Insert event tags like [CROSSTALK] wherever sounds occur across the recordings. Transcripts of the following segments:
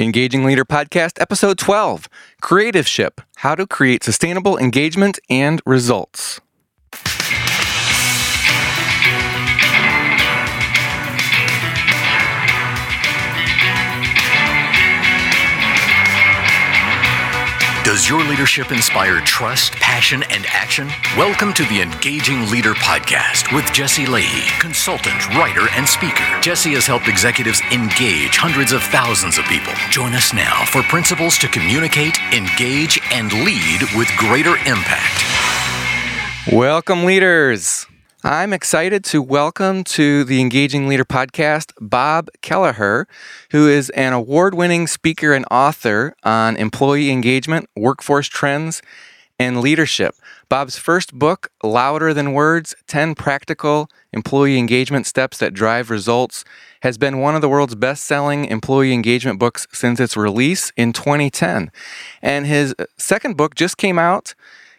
Engaging Leader Podcast, Episode 12 Creativeship How to Create Sustainable Engagement and Results. Does your leadership inspire trust, passion, and action? Welcome to the Engaging Leader Podcast with Jesse Lahey, consultant, writer, and speaker. Jesse has helped executives engage hundreds of thousands of people. Join us now for principles to communicate, engage, and lead with greater impact. Welcome, leaders. I'm excited to welcome to the Engaging Leader podcast Bob Kelleher, who is an award winning speaker and author on employee engagement, workforce trends, and leadership. Bob's first book, Louder Than Words 10 Practical Employee Engagement Steps That Drive Results, has been one of the world's best selling employee engagement books since its release in 2010. And his second book just came out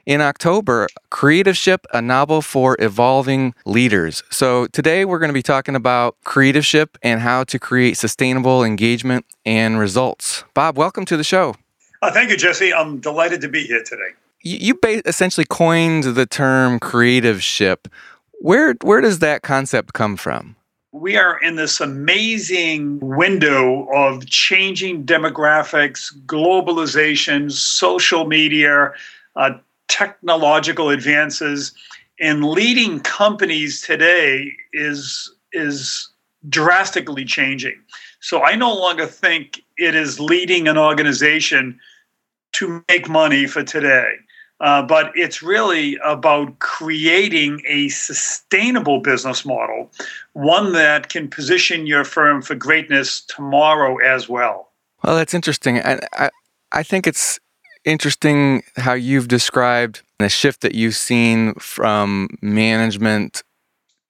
in October, Creativeship, a novel for evolving leaders. So today we're going to be talking about creativeship and how to create sustainable engagement and results. Bob, welcome to the show. Uh, thank you, Jesse. I'm delighted to be here today. You, you essentially coined the term creativeship. Where, where does that concept come from? we are in this amazing window of changing demographics, globalization, social media, uh, technological advances and leading companies today is is drastically changing. So I no longer think it is leading an organization to make money for today. Uh, but it's really about creating a sustainable business model, one that can position your firm for greatness tomorrow as well. Well, that's interesting. I, I, I think it's interesting how you've described the shift that you've seen from management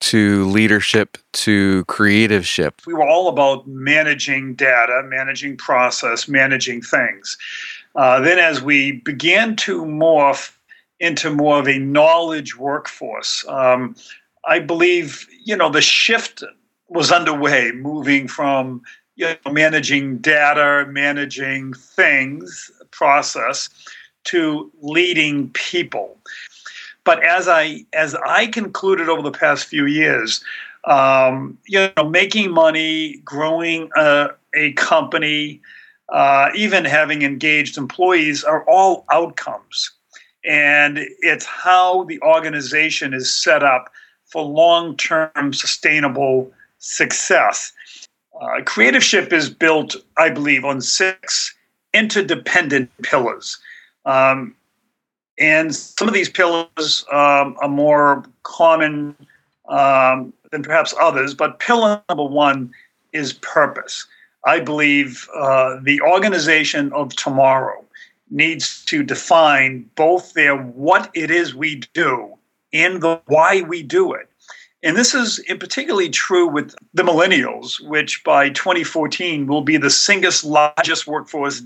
to leadership to creativeship. We were all about managing data, managing process, managing things. Uh, then, as we began to morph into more of a knowledge workforce, um, I believe you know the shift was underway, moving from you know, managing data, managing things, process to leading people. But as I as I concluded over the past few years, um, you know, making money, growing a, a company, uh, even having engaged employees are all outcomes, and it's how the organization is set up for long-term sustainable success. Uh, creativeship is built, I believe, on six interdependent pillars. Um, and some of these pillars um, are more common um, than perhaps others, but pillar number one is purpose. I believe uh, the organization of tomorrow needs to define both their what it is we do and the why we do it. And this is particularly true with the millennials, which by 2014 will be the single largest workforce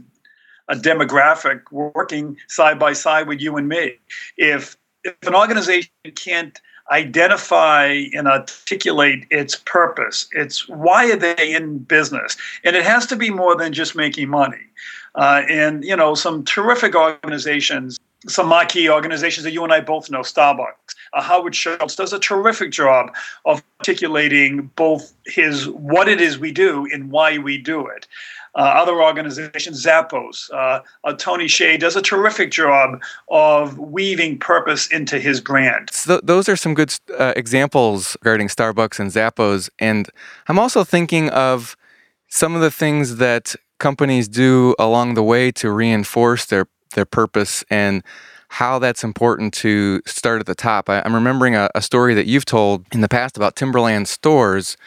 a demographic working side by side with you and me. If if an organization can't identify and articulate its purpose, it's why are they in business, and it has to be more than just making money. Uh, and you know, some terrific organizations, some marquee organizations that you and I both know, Starbucks. Uh, Howard Schultz does a terrific job of articulating both his what it is we do and why we do it uh, other organizations, Zappos. Uh, uh, Tony Hsieh does a terrific job of weaving purpose into his brand. So those are some good uh, examples regarding Starbucks and Zappos. And I'm also thinking of some of the things that companies do along the way to reinforce their, their purpose and how that's important to start at the top. I, am remembering a, a story that you've told in the past about Timberland stores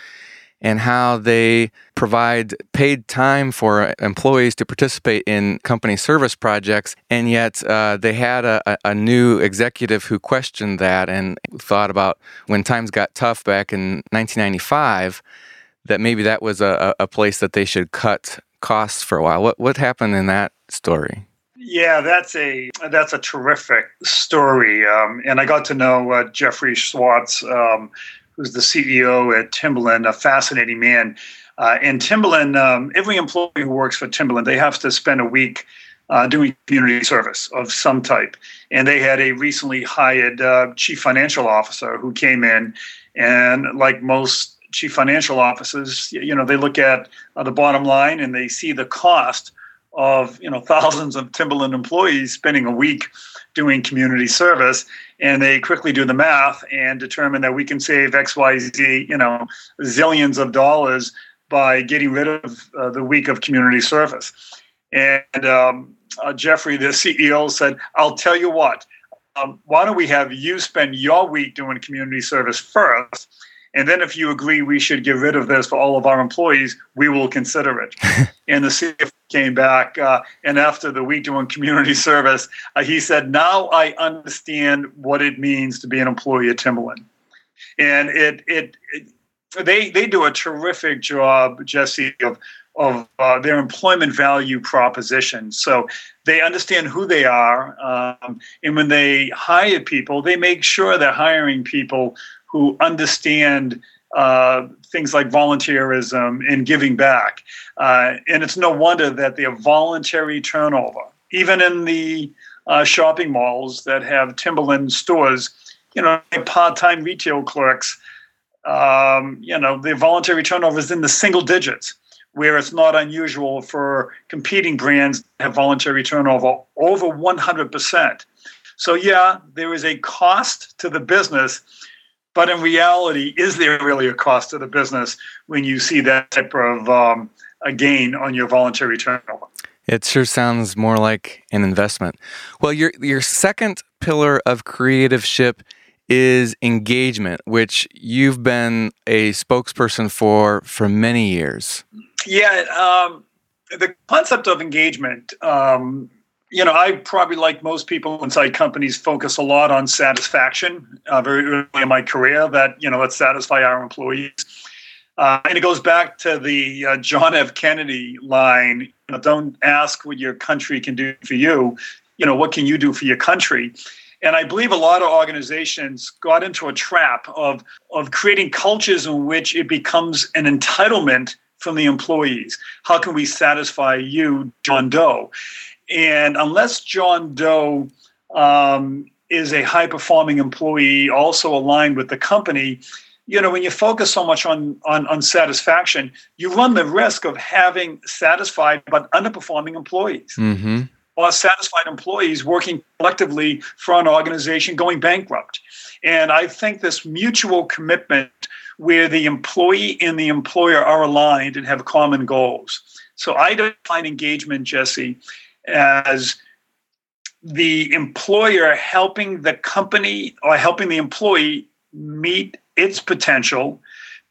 and how they provide paid time for employees to participate in company service projects. And yet uh, they had a, a, new executive who questioned that and thought about when times got tough back in 1995 that maybe that was a, a place that they should cut costs for a while. What, what happened in that story? Yeah, that's a that's a terrific story, um, and I got to know uh, Jeffrey Swartz, um, who's the CEO at Timberland, a fascinating man. Uh, and Timberland, um, every employee who works for Timberland, they have to spend a week uh, doing community service of some type. And they had a recently hired uh, chief financial officer who came in, and like most chief financial officers, you know, they look at uh, the bottom line and they see the cost of you know thousands of Timberland employees spending a week doing community service, and they quickly do the math and determine that we can save X, Y, Z, you know, zillions of dollars by getting rid of uh, the week of community service. And um, uh, Jeffrey, the CEO, said, "I'll tell you what. Um, why don't we have you spend your week doing community service first?" And then, if you agree we should get rid of this for all of our employees, we will consider it. [LAUGHS] and the CFO came back, uh, and after the week doing community [LAUGHS] service, uh, he said, "Now I understand what it means to be an employee at Timberland." And it, it, it they they do a terrific job, Jesse, of of uh, their employment value proposition. So they understand who they are, um, and when they hire people, they make sure they're hiring people who understand uh, things like volunteerism and giving back. Uh, and it's no wonder that their voluntary turnover, even in the uh, shopping malls that have Timberland stores, you know, part-time retail clerks, um, you know, the voluntary turnover is in the single digits, where it's not unusual for competing brands to have voluntary turnover over 100%. So yeah, there is a cost to the business but in reality, is there really a cost to the business when you see that type of um, a gain on your voluntary turnover? It sure sounds more like an investment. Well, your your second pillar of creativeship is engagement, which you've been a spokesperson for for many years. Yeah, um, the concept of engagement um, you know, I probably like most people inside companies focus a lot on satisfaction uh, very early in my career. That you know, let's satisfy our employees, uh, and it goes back to the uh, John F. Kennedy line: you know, "Don't ask what your country can do for you. You know, what can you do for your country?" And I believe a lot of organizations got into a trap of of creating cultures in which it becomes an entitlement from the employees. How can we satisfy you, John Doe? And unless John Doe um, is a high performing employee, also aligned with the company, you know, when you focus so much on, on, on satisfaction, you run the risk of having satisfied but underperforming employees. Mm-hmm. Or satisfied employees working collectively for an organization going bankrupt. And I think this mutual commitment where the employee and the employer are aligned and have common goals. So I define engagement, Jesse, as the employer helping the company or helping the employee meet its potential,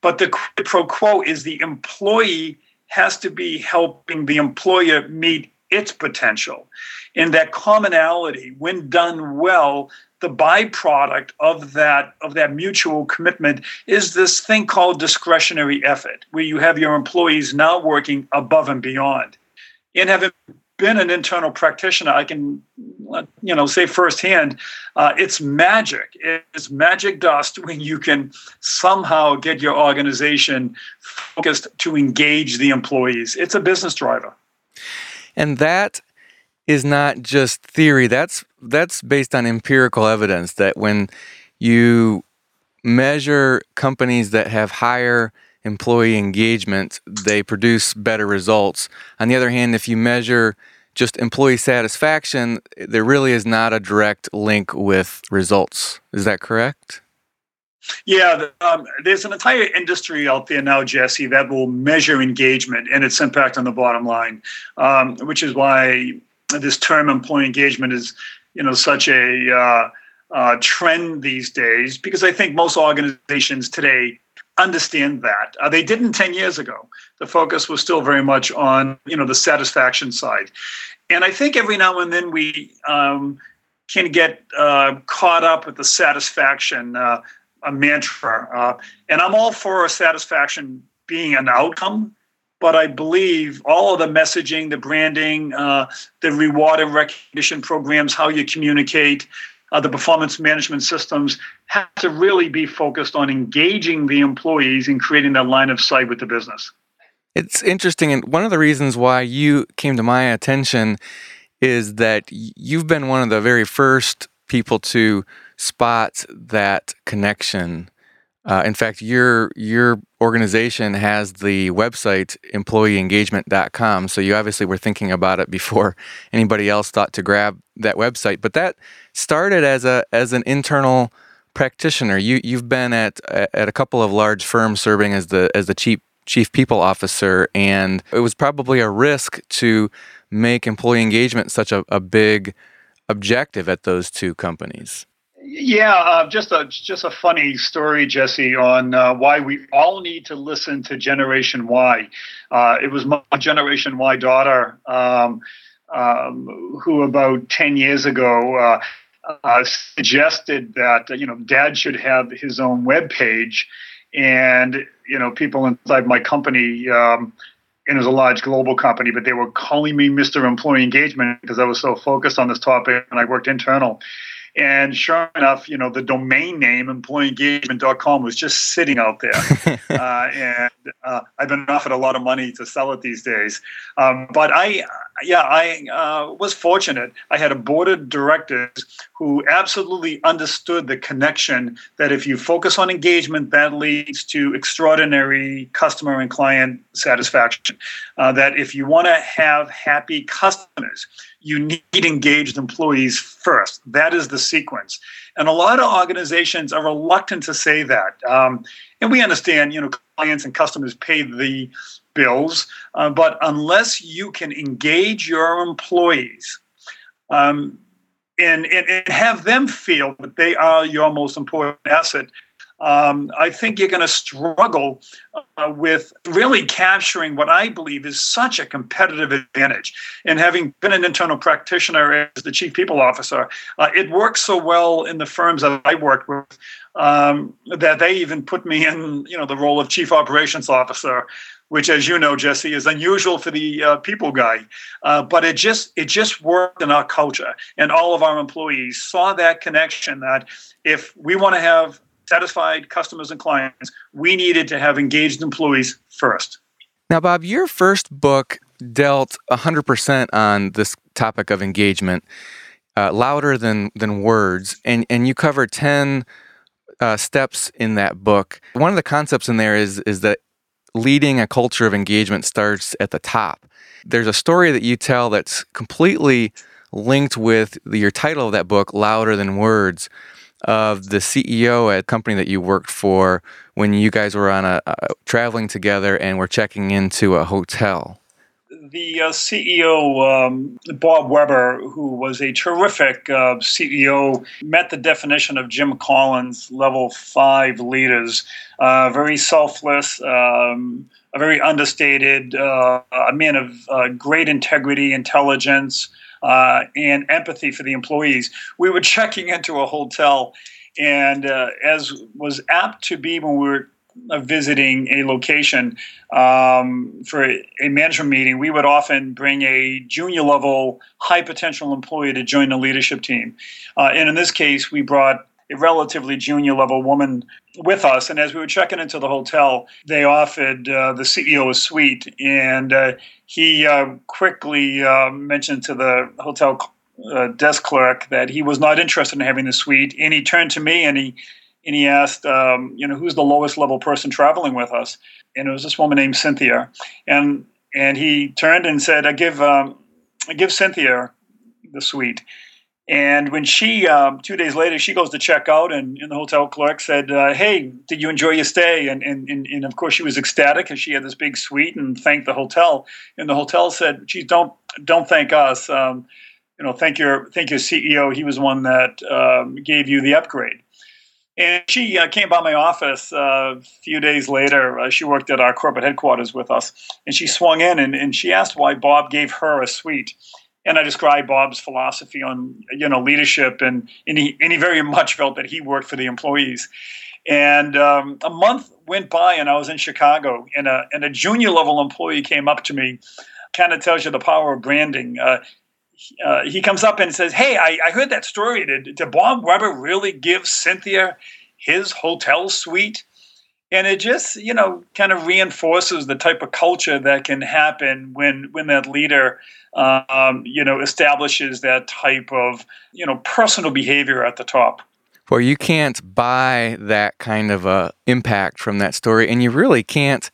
but the pro quo is the employee has to be helping the employer meet its potential. And that commonality, when done well, the byproduct of that of that mutual commitment is this thing called discretionary effort, where you have your employees now working above and beyond. And having been an internal practitioner, I can, you know, say firsthand, uh, it's magic. It's magic dust when you can somehow get your organization focused to engage the employees. It's a business driver. And that is not just theory. That's that's based on empirical evidence that when you measure companies that have higher employee engagement, they produce better results. On the other hand, if you measure just employee satisfaction, there really is not a direct link with results. Is that correct? Yeah, um, there's an entire industry out there now, Jesse, that will measure engagement and its impact on the bottom line, um, which is why this term employee engagement is, you know, such a uh, uh, trend these days. Because I think most organizations today understand that. Uh, they didn't 10 years ago. The focus was still very much on, you know, the satisfaction side. And I think every now and then we um, can get uh, caught up with the satisfaction uh, a mantra. Uh, and I'm all for satisfaction being an outcome, but I believe all of the messaging, the branding, uh, the reward and recognition programs, how you communicate, uh, the performance management systems have to really be focused on engaging the employees and creating that line of sight with the business. It's interesting. And one of the reasons why you came to my attention is that you've been one of the very first people to spot that connection. Uh, in fact, your your organization has the website employeeengagement.com. So you obviously were thinking about it before [LAUGHS] anybody else thought to grab that website. But that started as a as an internal practitioner. You you've been at at a couple of large firms serving as the as the chief chief people officer, and it was probably a risk to make employee engagement such a, a big objective at those two companies. Yeah, uh, just a just a funny story, Jesse, on uh, why we all need to listen to Generation Y. Uh, it was my Generation Y daughter um, um, who, about ten years ago, uh, uh, suggested that you know Dad should have his own web page, and you know people inside my company. Um, and it was a large global company, but they were calling me Mr. Employee Engagement because I was so focused on this topic and I worked internal. And sure enough, you know, the domain name employeeengagement.com was just sitting out there. [LAUGHS] uh, and uh, I've been offered a lot of money to sell it these days. Um, but I, yeah, I uh, was fortunate. I had a board of directors who absolutely understood the connection that if you focus on engagement, that leads to extraordinary customer and client satisfaction. Uh, that if you want to have happy customers, you need engaged employees first. That is the sequence. And a lot of organizations are reluctant to say that. Um, and we understand, you know, clients and customers pay the bills, uh, but unless you can engage your employees um, and, and, and have them feel that they are your most important asset, um, I think you're going to struggle uh, with really capturing what I believe is such a competitive advantage. And having been an internal practitioner as the chief people officer, uh, it works so well in the firms that I worked with um, that they even put me in, you know, the role of chief operations officer which, as you know, Jesse, is unusual for the uh, people guy. Uh, but it just it just worked in our culture, and all of our employees saw that connection. That if we want to have satisfied customers and clients, we needed to have engaged employees first. Now, Bob, your first book dealt 100% on this topic of engagement, uh, louder than, than words, and, and you cover 10 uh, steps in that book. One of the concepts in there is, is that leading a culture of engagement starts at the top. There's a story that you tell that's completely linked with your title of that book, Louder Than Words of the CEO at a company that you worked for when you guys were on a, traveling together and were checking into a hotel? The uh, CEO, um, Bob Weber, who was a terrific uh, CEO, met the definition of Jim Collins level five leaders. Uh, very selfless, um, a very understated, uh, a man of uh, great integrity, intelligence, uh, and empathy for the employees. We were [LAUGHS] checking into a hotel, and uh, as was apt to be when we were uh, visiting a location um, for a management meeting, we would often bring a junior level, high potential employee to join the leadership team. Uh, and in this case, we brought a relatively junior level woman with us. And as we were checking into the hotel, they offered uh, the CEO a suite. And uh, he uh, quickly uh, mentioned to the hotel uh, desk clerk that he was not interested in having the suite. And he turned to me and he and he asked, um, you know, who's the lowest level person traveling with us? And it was this woman named Cynthia. And and he turned and said, I give um, I give Cynthia the suite. And when she, um, two days later, she goes to check out, and, and the hotel clerk said, uh, Hey, did you enjoy your stay? And, and, and, and of course, she was ecstatic because she had this big suite and thanked the hotel. And the hotel said, Geez, don't, don't thank us. Um, you know, thank your, thank your CEO. He was one that um, gave you the upgrade. And she uh, came by my office uh, a few days later. Uh, she worked at our corporate headquarters with us. And she swung in and, and she asked why Bob gave her a suite and I described Bob's philosophy on you know leadership, and and he and he very much felt that he worked for the employees. And um, a month went by, and I was in Chicago, and a and a junior level employee came up to me. Kind of tells you the power of branding. Uh, uh, he comes up and says, "Hey, I, I heard that story. Did, did Bob Weber really give Cynthia his hotel suite?" And it just you know kind of reinforces the type of culture that can happen when when that leader um, you know establishes that type of you know personal behavior at the top. Well you can't buy that kind of a impact from that story and you really can't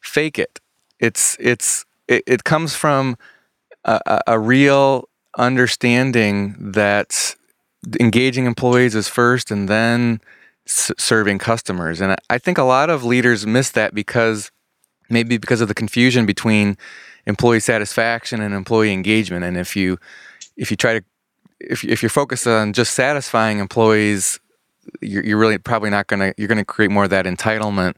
fake it. It's it's it, it comes from a, a real understanding that engaging employees is first and then s- serving customers. And I think a lot of leaders miss that because maybe because of the confusion between employee satisfaction and employee engagement. And if you if you try to if if you're focused on just satisfying employees, you're, you're really probably not going to you're going to create more of that entitlement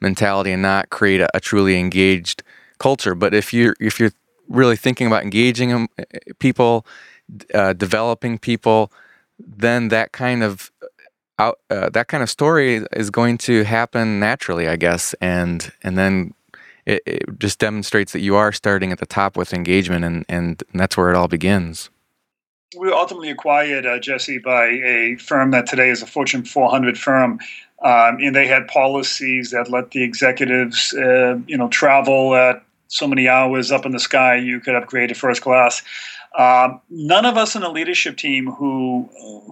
mentality and not create a, a truly engaged culture. But if you're if you're really thinking about engaging people, uh, developing people, then that kind of out, uh, that kind of story is going to happen naturally, I guess, and and then it, it, just demonstrates that you are starting at the top with engagement, and and that's where it all begins. We were ultimately acquired, uh, Jesse, by a firm that today is a Fortune 400 firm, um, and they had policies that let the executives, uh, you know, travel at so many hours up in the sky. You could upgrade to first class. Um, none of us in the leadership team who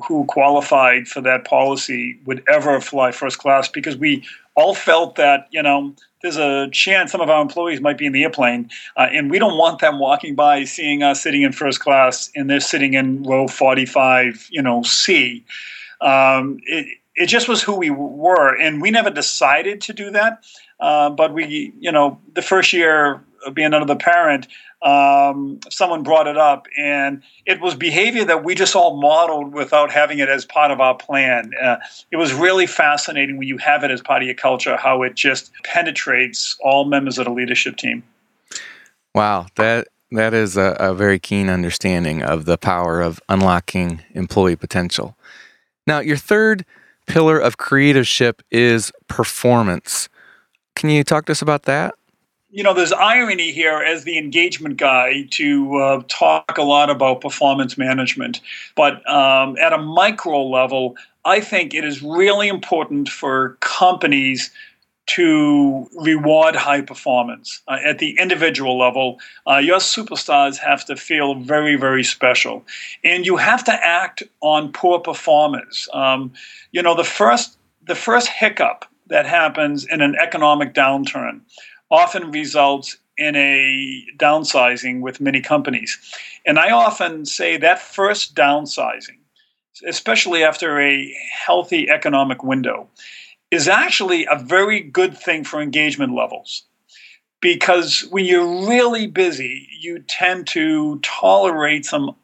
who qualified for that policy would ever fly first class because we all felt that you know there's a chance some of our employees might be in the airplane, uh, and we don't want them walking by seeing us sitting in first class and they're sitting in row 45, you know, C. Um, it, it just was who we were, and we never decided to do that. Uh, but we, you know, the first year being under the parent, um, someone brought it up, and it was behavior that we just all modeled without having it as part of our plan. Uh, it was really fascinating when you have it as part of your culture, how it just penetrates all members of the leadership team. Wow, that that is a, a very keen understanding of the power of unlocking employee potential. Now, your third pillar of creativeship is performance. Can you talk to us about that? You know, there's irony here as the engagement guy to uh, talk a lot about performance management. But um, at a micro level, I think it is really important for companies to reward high performance. Uh, at the individual level, uh, your superstars have to feel very, very special. And you have to act on poor performers. Um, you know, the first, the first hiccup that happens in an economic downturn often results in a downsizing with many companies. And I often say that first downsizing, especially after a healthy economic window, is actually a very good thing for engagement levels. Because when you're really busy, you tend to tolerate some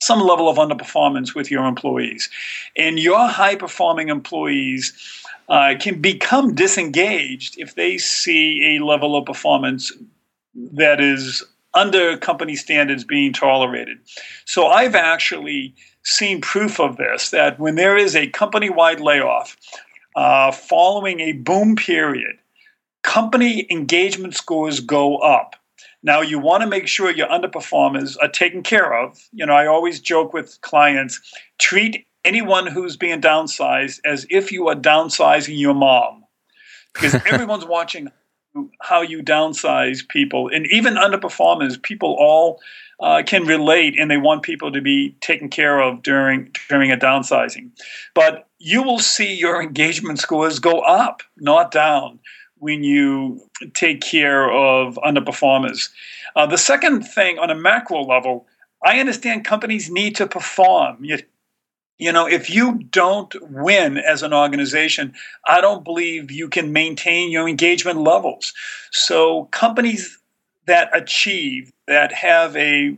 some level of underperformance with your employees. And your high performing employees uh, can become disengaged if they see a level of performance that is under company standards being tolerated. So I've actually seen proof of this that when there is a company wide layoff uh, following a boom period, company engagement scores go up. Now, you want to make sure your underperformers are taken care of. You know, I always joke with clients treat anyone who's being downsized as if you are downsizing your mom, because [LAUGHS] everyone's watching how you downsize people, and even underperformers. People all uh, can relate, and they want people to be taken care of during during a downsizing. But you will see your engagement scores go up, not down, when you take care of underperformers. Uh, the second thing, on a macro level, I understand companies need to perform. You you know, if you don't win as an organization, I don't believe you can maintain your engagement levels. So, companies that achieve, that have a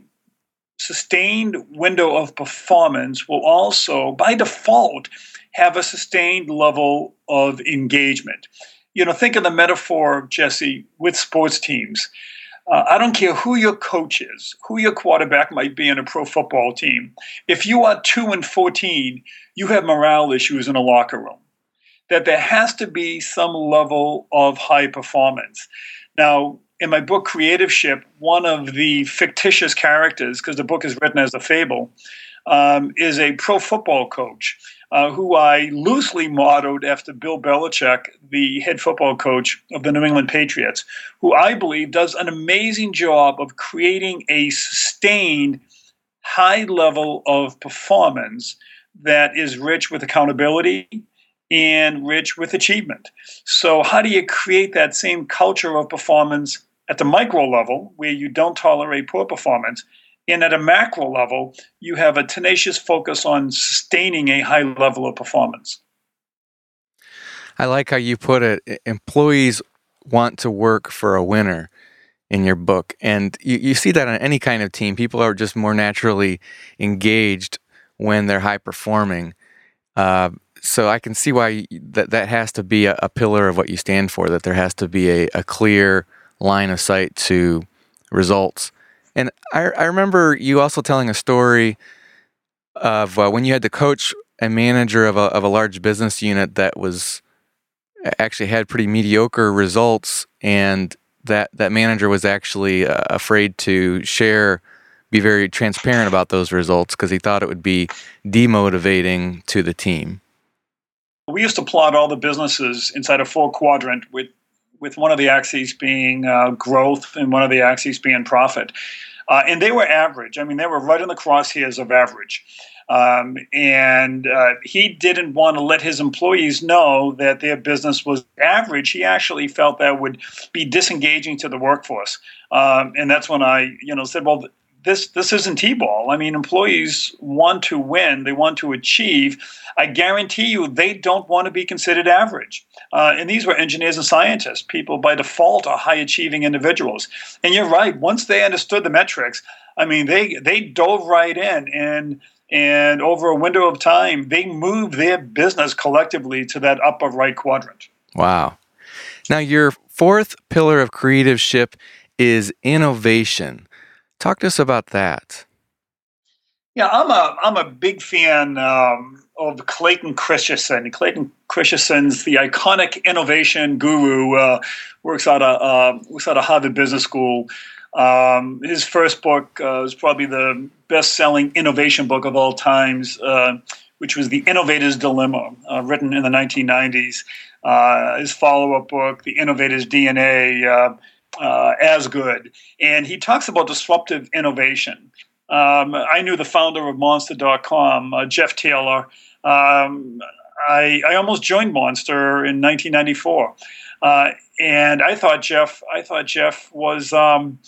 sustained window of performance, will also, by default, have a sustained level of engagement. You know, think of the metaphor, Jesse, with sports teams. Uh, I don't care who your coach is, who your quarterback might be in a pro football team. If you are two and 14, you have morale issues in a locker room. That there has to be some level of high performance. Now, in my book, Creativeship, one of the fictitious characters, because the book is written as a fable, um, is a pro football coach. Uh, who I loosely modeled after Bill Belichick, the head football coach of the New England Patriots, who I believe does an amazing job of creating a sustained high level of performance that is rich with accountability and rich with achievement. So, how do you create that same culture of performance at the micro level where you don't tolerate poor performance? And at a macro level, you have a tenacious focus on sustaining a high level of performance. I like how you put it. Employees want to work for a winner in your book. And you, you see that on any kind of team. People are just more naturally engaged when they're high performing. Uh, so I can see why that that has to be a, a, pillar of what you stand for. That there has to be a, a clear line of sight to results. And I, I remember you also telling a story of uh, when you had to coach a manager of a of a large business unit that was actually had pretty mediocre results, and that that manager was actually uh, afraid to share be very transparent about those results because he thought it would be demotivating to the team. We used to plot all the businesses inside a four quadrant with with one of the axes being uh, growth and one of the axes being profit. Uh, and they were average. I mean, they were right in the crosshairs of average. Um, and uh, he didn't want to let his employees know that their business was average. He actually felt that would be disengaging to the workforce. Um, and that's when I, you know, said, well, this this isn't t-ball. I mean, employees want to win, they want to achieve. I guarantee you, they don't want to be considered average. Uh, and these were engineers and scientists. People by default are high-achieving individuals. And you're right. Once they understood the metrics, I mean, they they dove right in and and over a window of time, they moved their business collectively to that upper right quadrant. Wow. Now, your fourth pillar of creativeship is innovation. Talk to us about that. Yeah, I'm a I'm a big fan um, of Clayton Christensen. Clayton Christensen's the iconic innovation guru. Uh, works out of uh, works out of Harvard Business School. Um, his first book uh, was probably the best-selling innovation book of all times, uh, which was The Innovator's Dilemma, uh, written in the 1990s. Uh, his follow-up book, The Innovator's DNA uh, as good. And he talks about disruptive innovation. Um, I knew the founder of Monster.com, uh, Jeff Taylor. Um, I, I, almost joined Monster in 1994, uh, and I thought Jeff, I thought Jeff was um,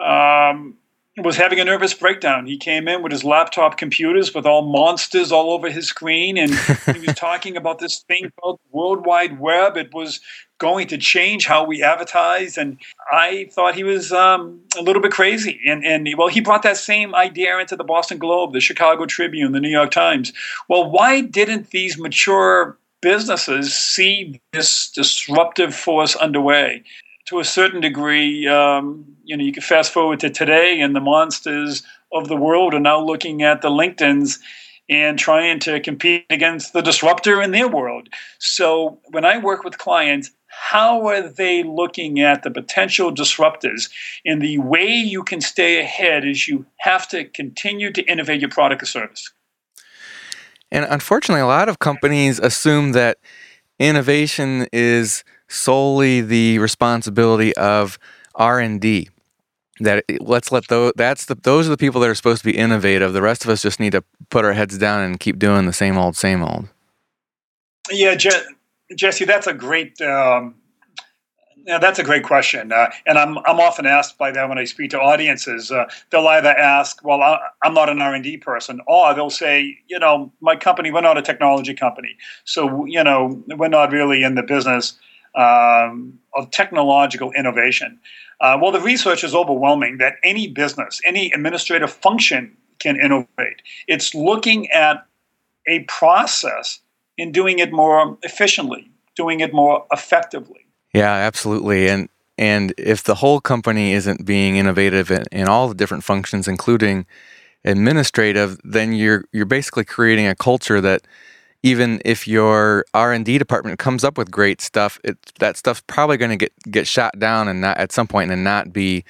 um was having a nervous breakdown. He came in with his laptop computers with all monsters all over his screen, and he was [LAUGHS] talking about this thing called World Wide Web. It was going to change how we advertise, and I thought he was um, a little bit crazy. And and well, he brought that same idea into the Boston Globe, the Chicago Tribune, the New York Times. Well, why didn't these mature businesses see this disruptive force underway? to a certain degree, um, you know, you can fast forward to today, and the monsters of the world are now looking at the LinkedIn's and trying to compete against the disruptor in their world. So when I work with clients, how are they looking at the potential disruptors? And the way you can stay ahead is you have to continue to innovate your product or service. And unfortunately, a lot of companies assume that innovation is solely the responsibility of R&D. That let's let those that's the those are the people that are supposed to be innovative. The rest of us just need to put our heads down and keep doing the same old, same old. Yeah, Je- Jesse, that's a great um, yeah, that's a great question, uh, and I'm I'm often asked by that when I speak to audiences. Uh, they'll either ask, "Well, I, am not an R and D person," or they'll say, "You know, my company, we're not a technology company, so you know, we're not really in the business um, of technological innovation. Uh, well, the research is overwhelming that any business, any administrative function can innovate. It's looking at a process and doing it more efficiently, doing it more effectively. Yeah, absolutely. And and if the whole company isn't being innovative in, in all the different functions, including administrative, then you're you're basically creating a culture that even if your r&d department comes up with great stuff it, that stuff's probably going to get, get shot down and not at some point and not be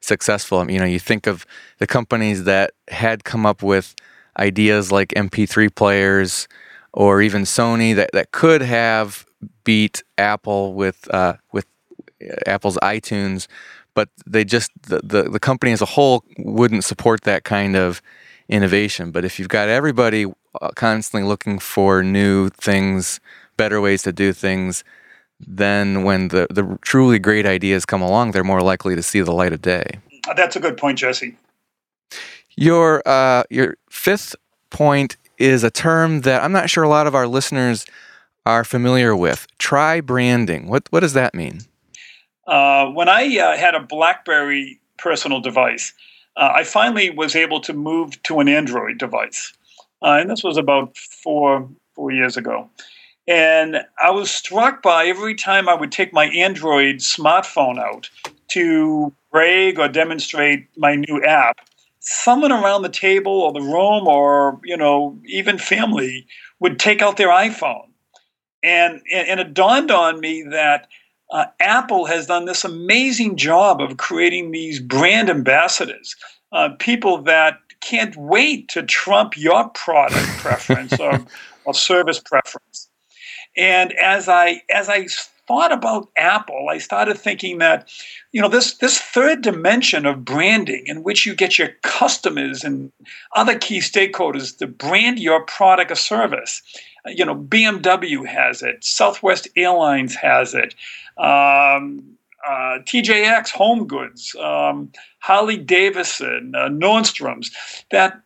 successful you know you think of the companies that had come up with ideas like mp3 players or even Sony that, that could have beat Apple with uh, with Apple's iTunes, but they just the, the, the company as a whole wouldn't support that kind of innovation. But if you've got everybody uh, constantly looking for new things, better ways to do things, then when the, the truly great ideas come along, they're more likely to see the light of day. That's a good point, Jesse. Your uh, your fifth point is a term that I'm not sure a lot of our listeners are familiar with. Tri branding. What what does that mean? Uh, when I uh, had a BlackBerry personal device, uh, I finally was able to move to an Android device, uh, and this was about four four years ago. And I was struck by every time I would take my Android smartphone out to brag or demonstrate my new app, someone around the table or the room or you know even family would take out their iPhone, and and it dawned on me that uh, Apple has done this amazing job of creating these brand ambassadors, uh, people that can't wait to trump your product preference or, [LAUGHS] or service preference. And as I as I thought about Apple, I started thinking that, you know, this this third dimension of branding in which you get your customers and other key stakeholders to brand your product or service. You know, BMW has it, Southwest Airlines has it, um, uh, TJX Home Goods, um, Harley Davidson, uh, Nordstrom's. That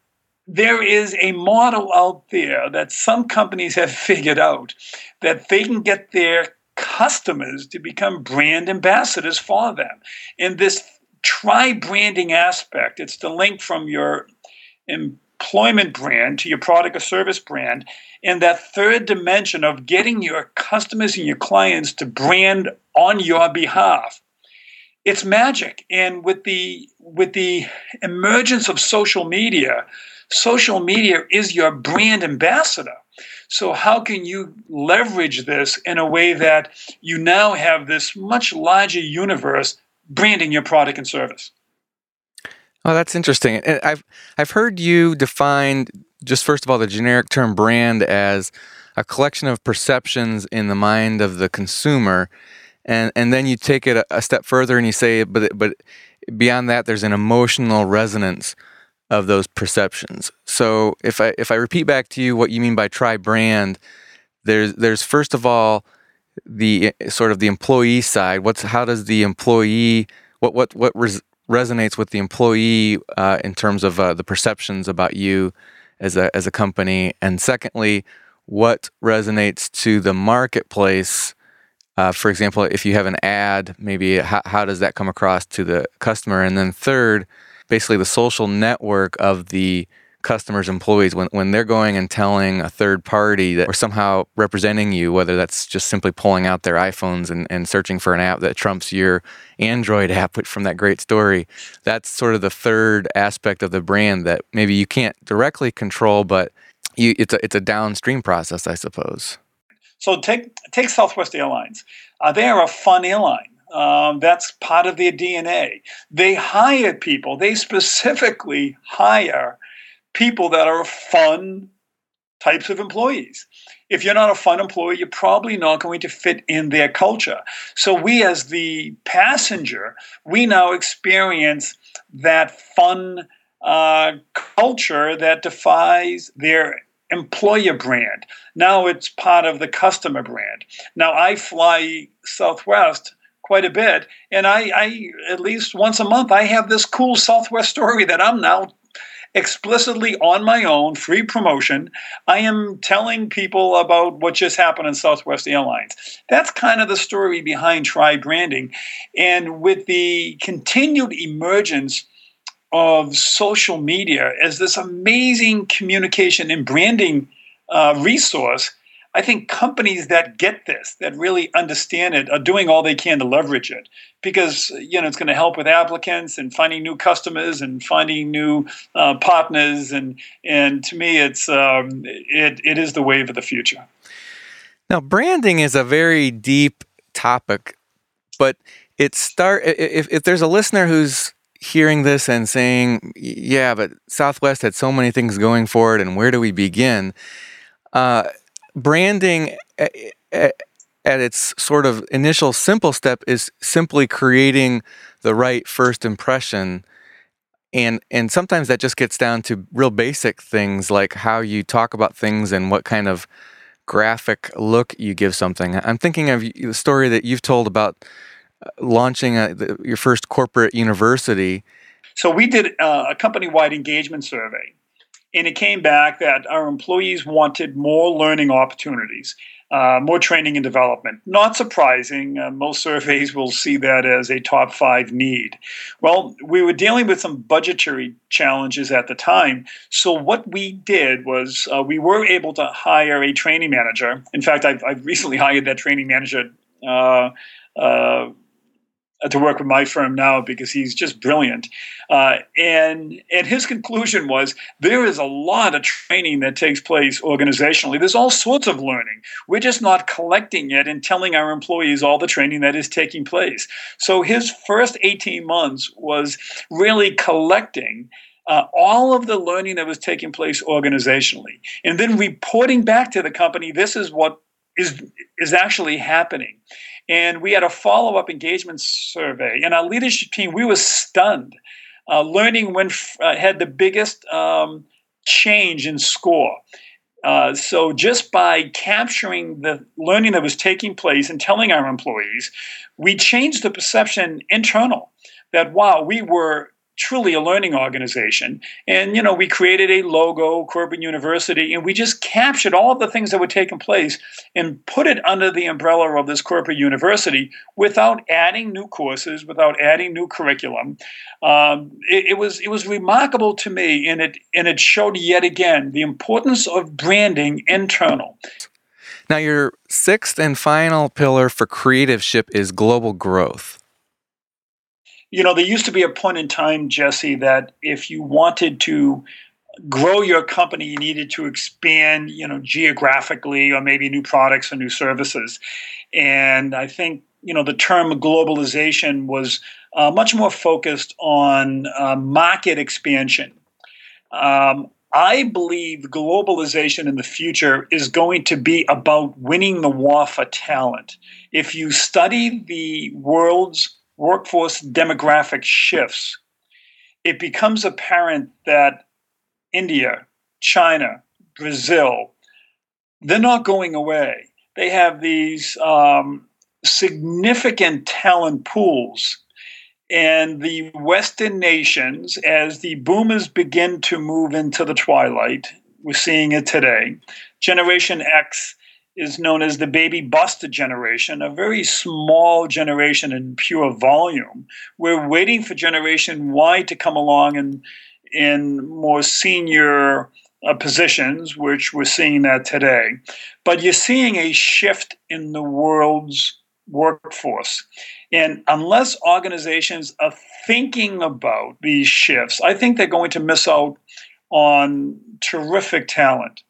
there is a model out there that some companies have [LAUGHS] figured out that they can get their customers to become brand ambassadors for them. In this tri branding aspect, it's the link from your employment brand to your product or service brand. And that third dimension of getting your customers and your clients to brand on your behalf. It's magic. And with the with the emergence of social media, social media is your brand ambassador. So, how can you leverage this in a way that you now have this much larger universe branding your product and service? Oh, that's interesting. I've I've heard you define just first of all the generic term brand as a collection of perceptions in the mind of the consumer, and and then you take it a, a step further and you say, but but beyond that, there's an emotional resonance of those perceptions. So if I if I repeat back to you what you mean by tri brand, there's there's first of all the sort of the employee side. What's how does the employee what what what res, resonates with the employee uh, in terms of uh, the perceptions about you as a as a company, and secondly, what resonates to the marketplace. Uh, for example, if you have an ad, maybe how, how does that come across to the customer? And then third, basically the social network of the customers employees. When, when they're going and telling a third party that or somehow representing you whether that's just simply pulling out their iphones and, and searching for an app that trumps your android app from that great story that's sort of the third aspect of the brand that maybe you can't directly control but you, it's, a, it's a downstream process i suppose. So take, take southwest airlines. Uh, they are a fun airline um, that's part of their DNA. They hire people, they specifically hire people that are fun types of employees. If you're not a fun employee, you're probably not going to fit in their culture. So, we as the passenger, we now experience that fun uh, culture that defies their employer brand. Now it's part of the customer brand. Now I fly Southwest quite a bit. And I, I, at least once a month, I have this cool Southwest story that I'm now explicitly on my own, free promotion. I am telling people about what just happened in Southwest Airlines. That's kind of the story behind Tri branding. And with the continued emergence of social media as this amazing communication and branding uh, resource, I think companies that get this, that really understand it, are doing all they can to leverage it because you know it's going to help with applicants and finding new customers and finding new uh, partners and and to me it's um, it it is the wave of the future. Now, branding is a very deep topic, but it start if if there's a listener who's hearing this and saying, "Yeah, but Southwest had so many things going for it, and where do we begin?" Uh, branding at its sort of initial simple step is simply creating the right first impression. And and sometimes that just gets down to real basic things like how you talk about things and what kind of graphic look you give something. I'm thinking of the story that you've told about uh, launching a, the, your first corporate university. So we did uh, a company-wide engagement survey and it came back that our employees wanted more learning opportunities uh, more training and development. Not surprising. Uh, most [LAUGHS] surveys will see that as a top five need. Well, we were dealing with some budgetary challenges at the time. So, what we did was uh, we were able to hire a training manager. In fact, I've, I've recently [LAUGHS] hired that training manager. Uh, uh, to work with my firm now because he's just brilliant. Uh, and and his conclusion was there is a lot of training that takes place organizationally. There's all sorts of learning. We're just not collecting it and telling our employees all the training that is taking place. So his first 18 months was really collecting. Uh, all of the learning that was taking place organizationally, and then reporting back to the company, this is what is is actually happening. And we had a follow up engagement survey. And our leadership team, we were stunned. Uh, learning when uh, had the biggest um, change in score. Uh, so just by capturing the learning that was taking place and telling our employees, we changed the perception internal that wow, we were truly a learning organization. And, you know, we created a logo, Corporate University, and we just captured all the things that were taking place and put it under the umbrella of this corporate university without adding new courses, without adding new curriculum. Um, it, it, was it was remarkable to me, and it and it showed yet again the importance of branding internal. Now, your sixth and final pillar for creativeship is global growth you know, there used to be a point in time, Jesse, that if you wanted to grow your company, you needed to expand, you know, geographically or maybe new products or new services. And I think, you know, the term globalization was uh, much more focused on uh, market expansion. Um, I believe globalization in the future is going to be about winning the war for talent. If you study the world's workforce demographic shifts, it becomes apparent that India, China, Brazil, they're not going away. They have these um, significant talent pools. And the Western nations, as the boomers begin to move into the twilight, we're seeing it today, Generation X is known as the baby buster generation, a very small generation in pure volume. We're waiting for Generation Y to come along and in more senior uh, positions, which we're seeing that today. But you're seeing a shift in the world's workforce. And unless organizations are thinking about these shifts, I think they're going to miss out on terrific talent.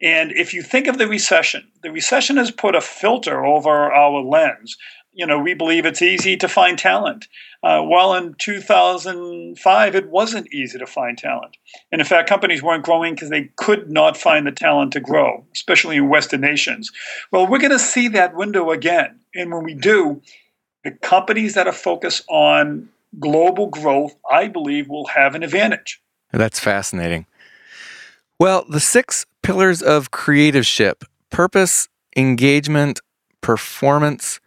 And if you think of the recession, the recession has put a filter over our lens. You know, we believe it's easy to find talent. Uh, while in 2005, it wasn't easy to find talent. And in fact, companies weren't growing because they could not find the talent to grow, especially in Western nations. Well, we're going to see that window again. And when we do, the companies that are focused on global growth, I believe, will have an advantage. That's fascinating. Well, the six pillars of creativeship purpose, engagement, performance,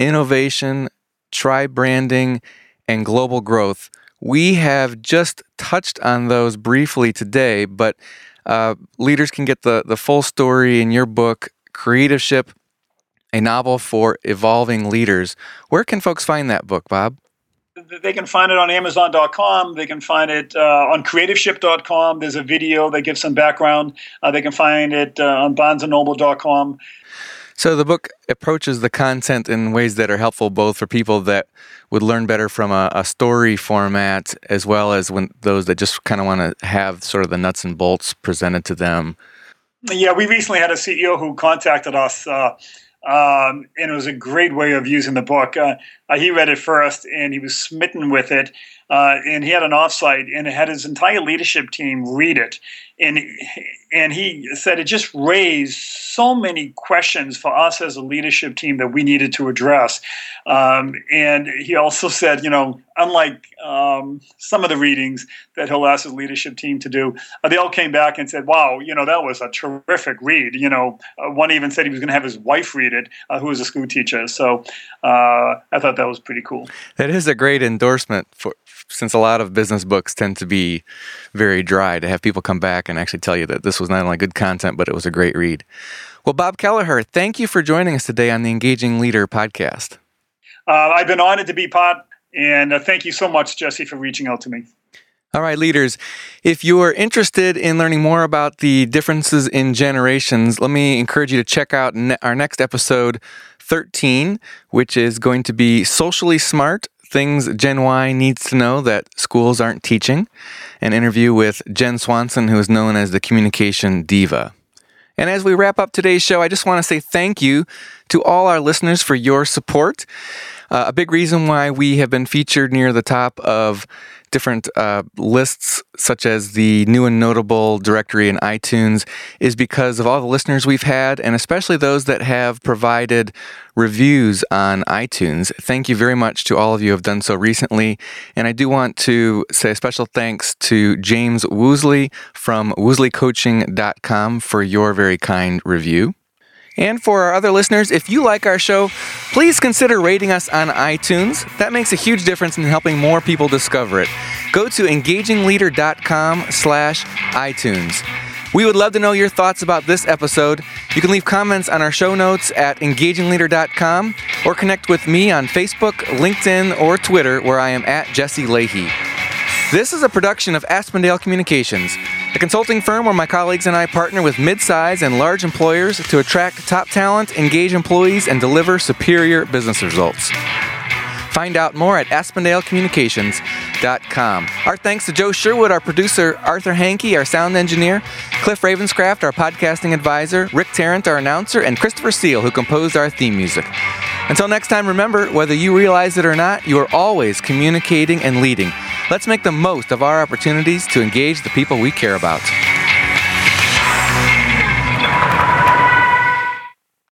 innovation, tri branding, and global growth. We have just touched on those briefly today, but uh, leaders can get the, the full story in your book, Creativeship, a novel for evolving leaders. Where can folks find that book, Bob? They can find it on Amazon.com. They can find it uh, on CreativeShip.com. There's a video that gives some background. Uh, they can find it uh, on BarnesandNoble.com. So the book approaches the content in ways that are helpful both for people that would learn better from a, a story format, as well as when those that just kind of want to have sort of the nuts and bolts presented to them. Yeah, we recently had a CEO who contacted us uh, um, and it was a great way of using the book. Uh, uh, he read it first, and he was smitten with it. Uh, and he had an offsite, and had his entire leadership team read it. And and he said it just raised so many questions for us as a leadership team that we needed to address. Um, and he also said, you know, unlike um, some of the readings that he'll ask his leadership team to do, uh, they all came back and said, wow, you know, that was a terrific read. You know, uh, one even said he was going to have his wife read it, uh, who was a school teacher. So uh, I thought that was pretty cool. That is a great endorsement for since a lot of business books tend to be very dry to have people come back and actually tell you that this was not only good content, but it was a great read. Well, Bob Kelleher, thank you for joining us today on the Engaging Leader podcast. Uh, I've been honored to be part, and uh, thank you so much, Jesse, for reaching out to me. All right, leaders, if you are interested in learning more about the differences in generations, let me encourage you to check out ne- our next episode 13, which is going to be Socially Smart Things Gen Y needs to know that schools aren't teaching. An interview with Jen Swanson, who is known as the communication diva. And as we wrap up today's show, I just want to say thank you to all our listeners for your support. Uh, a big reason why we have been featured near the top of different uh, lists, such as the new and notable directory in iTunes, is because of all the listeners we've had, and especially those that have provided reviews on iTunes. Thank you very much to all of you who have done so recently. And I do want to say a special thanks to James Woosley from WoosleyCoaching.com for your very kind review. And for our other listeners, if you like our show, please consider rating us on iTunes. That makes a huge difference in helping more people discover it. Go to engagingleader.com slash iTunes. We would love to know your thoughts about this episode. You can leave comments on our show notes at engagingleader.com or connect with me on Facebook, LinkedIn, or Twitter, where I am at Jesse Lahey. This is a production of Aspendale Communications, a consulting firm where my colleagues and I partner with mid-size and large employers to attract top talent, engage employees, and deliver superior business results. Find out more at AspendaleCommunications.com. Our thanks to Joe Sherwood, our producer, Arthur Hankey, our sound engineer, Cliff Ravenscraft, our podcasting advisor, Rick Tarrant, our announcer, and Christopher Steele, who composed our theme music. Until next time, remember, whether you realize it or not, you are always communicating and leading. Let's make the most of our opportunities to engage the people we care about.